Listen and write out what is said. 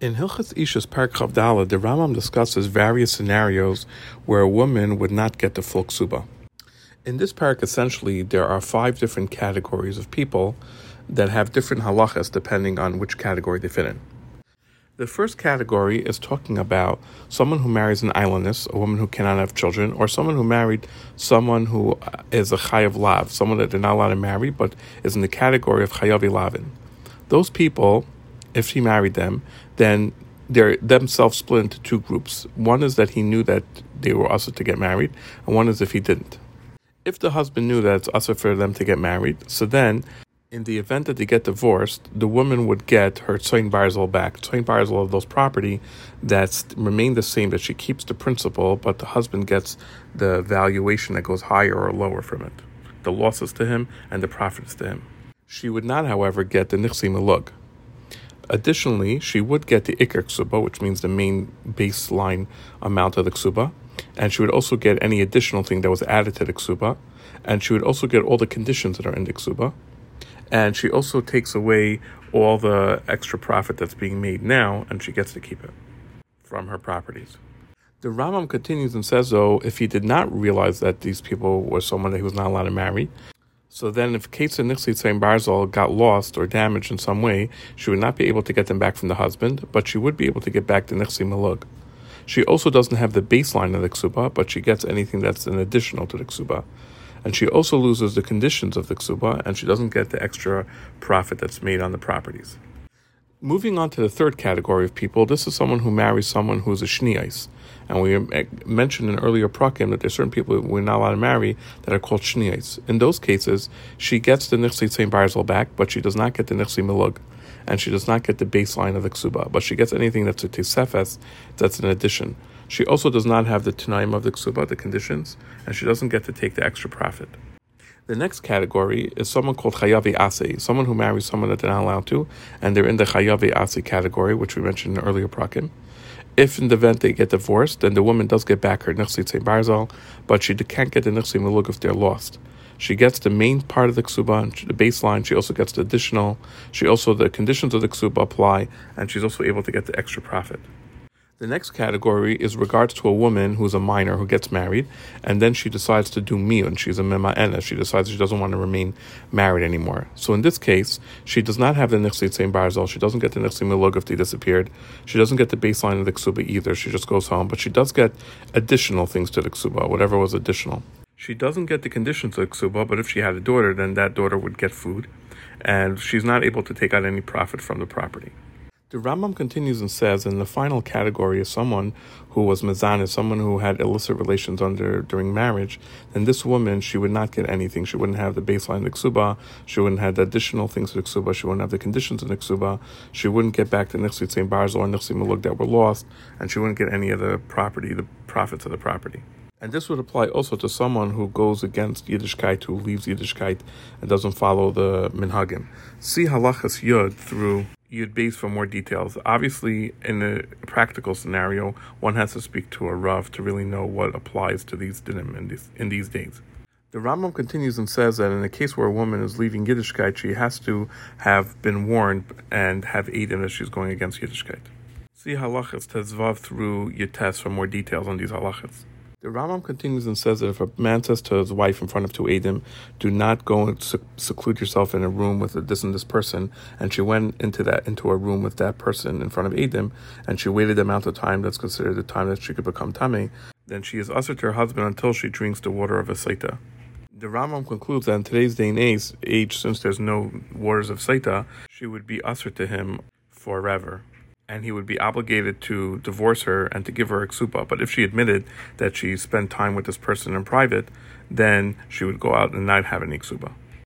In Hilchas Ishus Perek Chavdala, the Rambam discusses various scenarios where a woman would not get the full ksuba. In this perek, essentially, there are five different categories of people that have different halachas depending on which category they fit in. The first category is talking about someone who marries an aylonis, a woman who cannot have children, or someone who married someone who is a chayav lav, someone that they're not allowed to marry, but is in the category of chayav lavin. Those people, if she married them, then they're themselves split into two groups. One is that he knew that they were assur to get married, and one is if he didn't. If the husband knew that it's assur for them to get married, so then in the event that they get divorced, the woman would get her tzoyin barzel back. Tzoyin barzel of those property that's remained the same, that she keeps the principal, but the husband gets the valuation that goes higher or lower from it. The losses to him and the profits to him. She would not, however, get the nichsi malug. Additionally, she would get the ikar ksuba, which means the main baseline amount of the ksuba, and she would also get any additional thing that was added to the ksuba, and she would also get all the conditions that are in the ksuba, and she also takes away all the extra profit that's being made now, and she gets to keep it from her properties. The Rambam continues and says, though, if he did not realize that these people were someone that he was not allowed to marry, so then, if Kate and Nixie Tzayin Barzal got lost or damaged in some way, she would not be able to get them back from the husband, but she would be able to get back the Nixie Malug. She also doesn't have the baseline of the ksuba, but she gets anything that's an additional to the ksuba. And she also loses the conditions of the ksuba, and she doesn't get the extra profit that's made on the properties. Moving on to the third category of people, this is someone who marries someone who's a shniais. And we eh, mentioned in earlier prakim that there's certain people we're not allowed to marry that are called shniais. In those cases, she gets the nichsi tzayin barzel back, but she does not get the nichsi milug. And she does not get the baseline of the ksuba, but she gets anything that's a tisefes, that's an addition. She also does not have the tanaim of the ksuba, the conditions, and she doesn't get to take the extra profit. The next category is someone called Chayavi Ase, someone who marries someone that they're not allowed to, and they're in the Chayavi Ase category, which we mentioned in earlier prakim. If in the event they get divorced, then the woman does get back her Nechsi Barzal, but she can't get the Nechsi Malug if they're lost. She gets the main part of the ksuba, the baseline. She also gets the additional. She also, the conditions of the ksuba apply, and she's also able to get the extra profit. The next category is regards to a woman who's a minor who gets married, and then she decides to do miyun. She's a mema'ena. She decides she doesn't want to remain married anymore. So in this case, she does not have the nichsi tzein barzal. She doesn't get the nichsi milog if disappeared. She doesn't get the baseline of the ksuba either. She just goes home, but she does get additional things to the ksuba, whatever was additional. She doesn't get the conditions of the ksuba, but if she had a daughter, then that daughter would get food, and she's not able to take out any profit from the property. The Rambam continues and says, in the final category is someone who was mazanis, someone who had illicit relations under during marriage, then this woman, she would not get anything. She wouldn't have the baseline ksuba, she wouldn't have the additional things to ksuba, she wouldn't have the conditions of ksuba, she wouldn't get back the nixi tzein bars or nixi muluk that were lost, and she wouldn't get any of the property, the profits of the property. And this would apply also to someone who goes against Yiddishkeit, who leaves Yiddishkeit and doesn't follow the minhagim. See halachas yud through Yud Beis for more details. Obviously, in a practical scenario, one has to speak to a Rav to really know what applies to these dinim in these, in these days. The Rambam continues and says that in a case where a woman is leaving Yiddishkeit, she has to have been warned and have aided as she's going against Yiddishkeit. See halachas tezvav through Yates for more details on these halachas. The Rambam continues and says that if a man says to his wife in front of two Adim, do not go and seclude yourself in a room with this and this person, and she went into that into a room with that person in front of Adim, and she waited the amount of time that's considered the time that she could become tame, then she is assur to her husband until she drinks the water of a saita. The Rambam concludes that in today's day and age, age since there's no waters of saita, she would be assur to him forever and he would be obligated to divorce her and to give her a ksuba. But if she admitted that she spent time with this person in private, then she would go out and not have any ksuba.